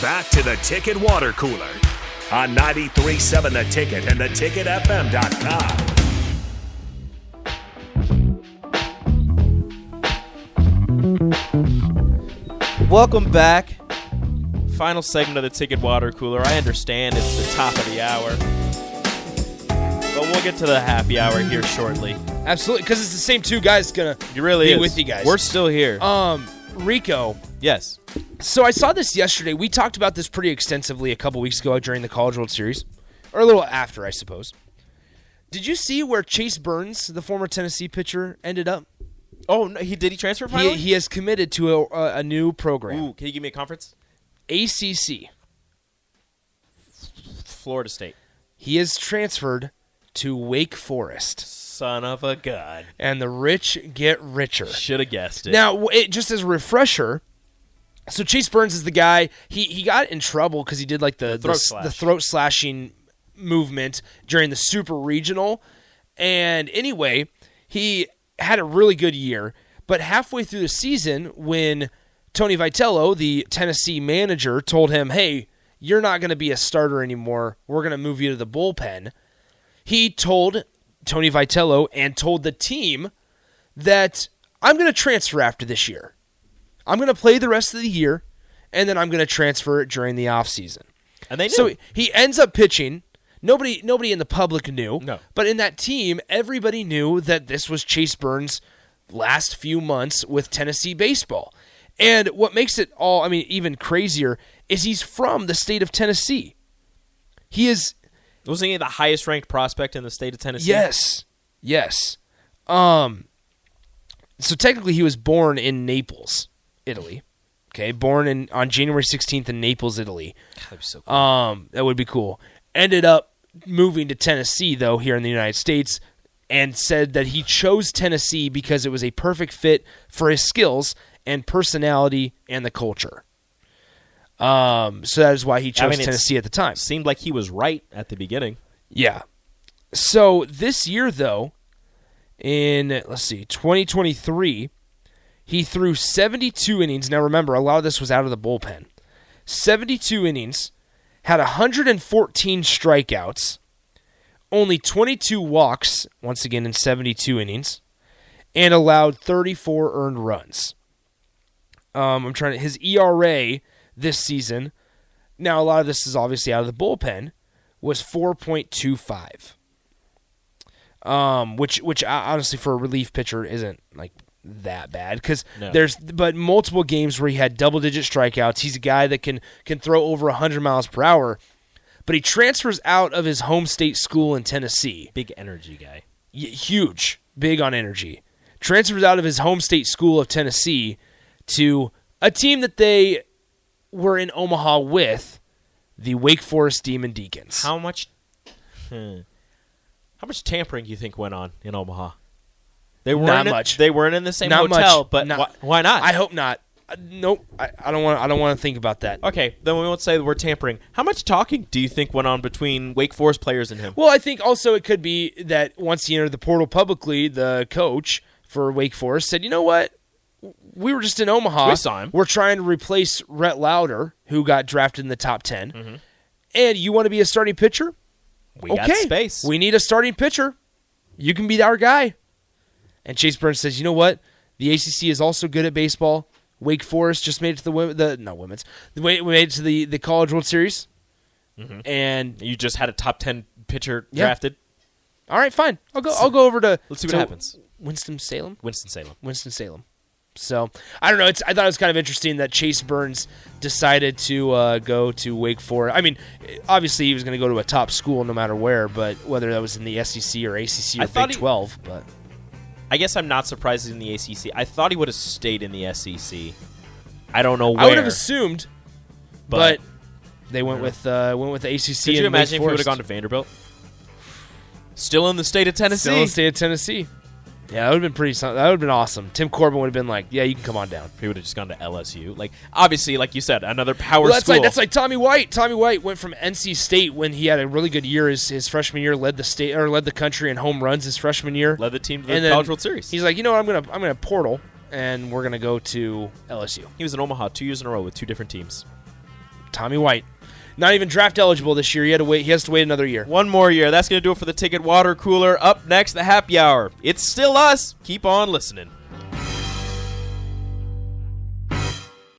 Back to the Ticket Water Cooler on 93.7 The Ticket and theticketfm.com. Welcome back. Final segment of the Ticket Water Cooler. I understand it's the top of the hour. But we'll get to the happy hour here shortly. Absolutely, because it's the same two guys gonna It really be is. with you guys. We're still here. um, Rico. Yes. So I saw this yesterday. We talked about this pretty extensively a couple weeks ago during the College World Series, or a little after, I suppose. Did you see where Chase Burns, the former Tennessee pitcher, ended up? Oh, no, he did he transfer He, finally? he has committed to a, a, a new program, Ooh, can you give me a conference? ACC. Florida State. He has transferred to Wake Forest, Son of a god. and the rich get richer. Should have guessed it. Now, it, just as a refresher, so Chase Burns is the guy. He he got in trouble because he did like the the, throat slash. the throat slashing movement during the Super Regional, and anyway, he had a really good year. But halfway through the season, when Tony Vitello, the Tennessee manager, told him, "Hey, you're not going to be a starter anymore. We're going to move you to the bullpen." He told Tony Vitello and told the team that I'm going to transfer after this year. I'm going to play the rest of the year, and then I'm going to transfer it during the offseason. and they knew. So he ends up pitching. Nobody, nobody in the public knew. No. But in that team, everybody knew that this was Chase Burns' last few months with Tennessee baseball. And what makes it all, I mean, even crazier is he's from the state of Tennessee. He is Wasn't he the highest ranked prospect in the state of Tennessee? Yes. Yes. Um so technically he was born in Naples, Italy. Okay, born in on January 16th in Naples, Italy. That'd be so cool. Um that would be cool. Ended up moving to Tennessee though here in the United States and said that he chose Tennessee because it was a perfect fit for his skills and personality and the culture. Um so that is why he chose I mean, Tennessee at the time. Seemed like he was right at the beginning. Yeah. So this year, though, in let's see, 2023, he threw 72 innings. Now remember, a lot of this was out of the bullpen. 72 innings, had 114 strikeouts, only 22 walks. Once again, in 72 innings, and allowed 34 earned runs. Um, I'm trying to his ERA this season. Now a lot of this is obviously out of the bullpen was 4.25. Um, which which uh, honestly for a relief pitcher isn't like that bad because No. there's but multiple games where he had double digit strikeouts. He's a guy that can can throw over 100 miles per hour, but he transfers out of his home state school in Tennessee. Big energy guy. Y- huge, big on energy. Transfers out of his home state school of Tennessee to a team that they were in Omaha with, the Wake Forest Demon Deacons. How much? Hmm. How much tampering do you think went on in Omaha? They weren't Not in, much. They weren't in the same Not hotel, much. but Not- why, why not? I hope not. Uh, nope. I, I don't want. I don't want to think about that. okay, then we won't say word tampering. How much talking do you think went on between Wake Forest players and him? Well, I think also it could be that once he entered the portal publicly, the coach for Wake Forest said, "You know what? We were just in Omaha. We saw him. We're trying to replace Rhett Lauder, who got drafted in the top 10 Mm-hmm. and you want to be a starting pitcher? we okay, got space. We need a starting pitcher. You can be our guy." And Chase Burns says, "You know what? The ACC is also good at baseball. Wake Forest just made it to the wo- the no women's. The way we made it to the the College World Series, and you just had a top ten pitcher Yeah. drafted. all right, fine. I'll go. I'll go over to Let's see what happens. Winston Salem. Winston Salem. Winston Salem. So I don't know. It's I thought it was kind of interesting that Chase Burns decided to uh, go to Wake Forest. I mean, obviously he was going to go to a top school no matter where, but whether that was in the SEC or ACC or I Big he- Twelve, but I guess I'm not surprised he's in the ACC. I thought he would have stayed in the SEC. I don't know where. I would have assumed, but, but, they went with uh, went with the ACC. could you imagine if he would have gone to Vanderbilt? Still in the state of Tennessee. Still in the state of Tennessee? Yeah, that would have been pretty. That would have been awesome. Tim Corbin would have been like, "Yeah, you can come on down." He would have just gone to LSU. Like obviously, like you said, another power Well, that's school. like that's like Tommy White. Tommy White went from NC State when he had a really good year his, his freshman year, led the state or led the country in home runs his freshman year. led the team to the College World Series. He's like, you know what? I'm gonna I'm gonna portal, and we're gonna go to LSU. he was in Omaha two years in a row with two different teams. Tommy White. Not even draft eligible this year. He had to wait. He has to wait another year. One more year. That's going to do it for the Ticket Water Cooler. Up next, the happy hour. It's still us. Keep on listening.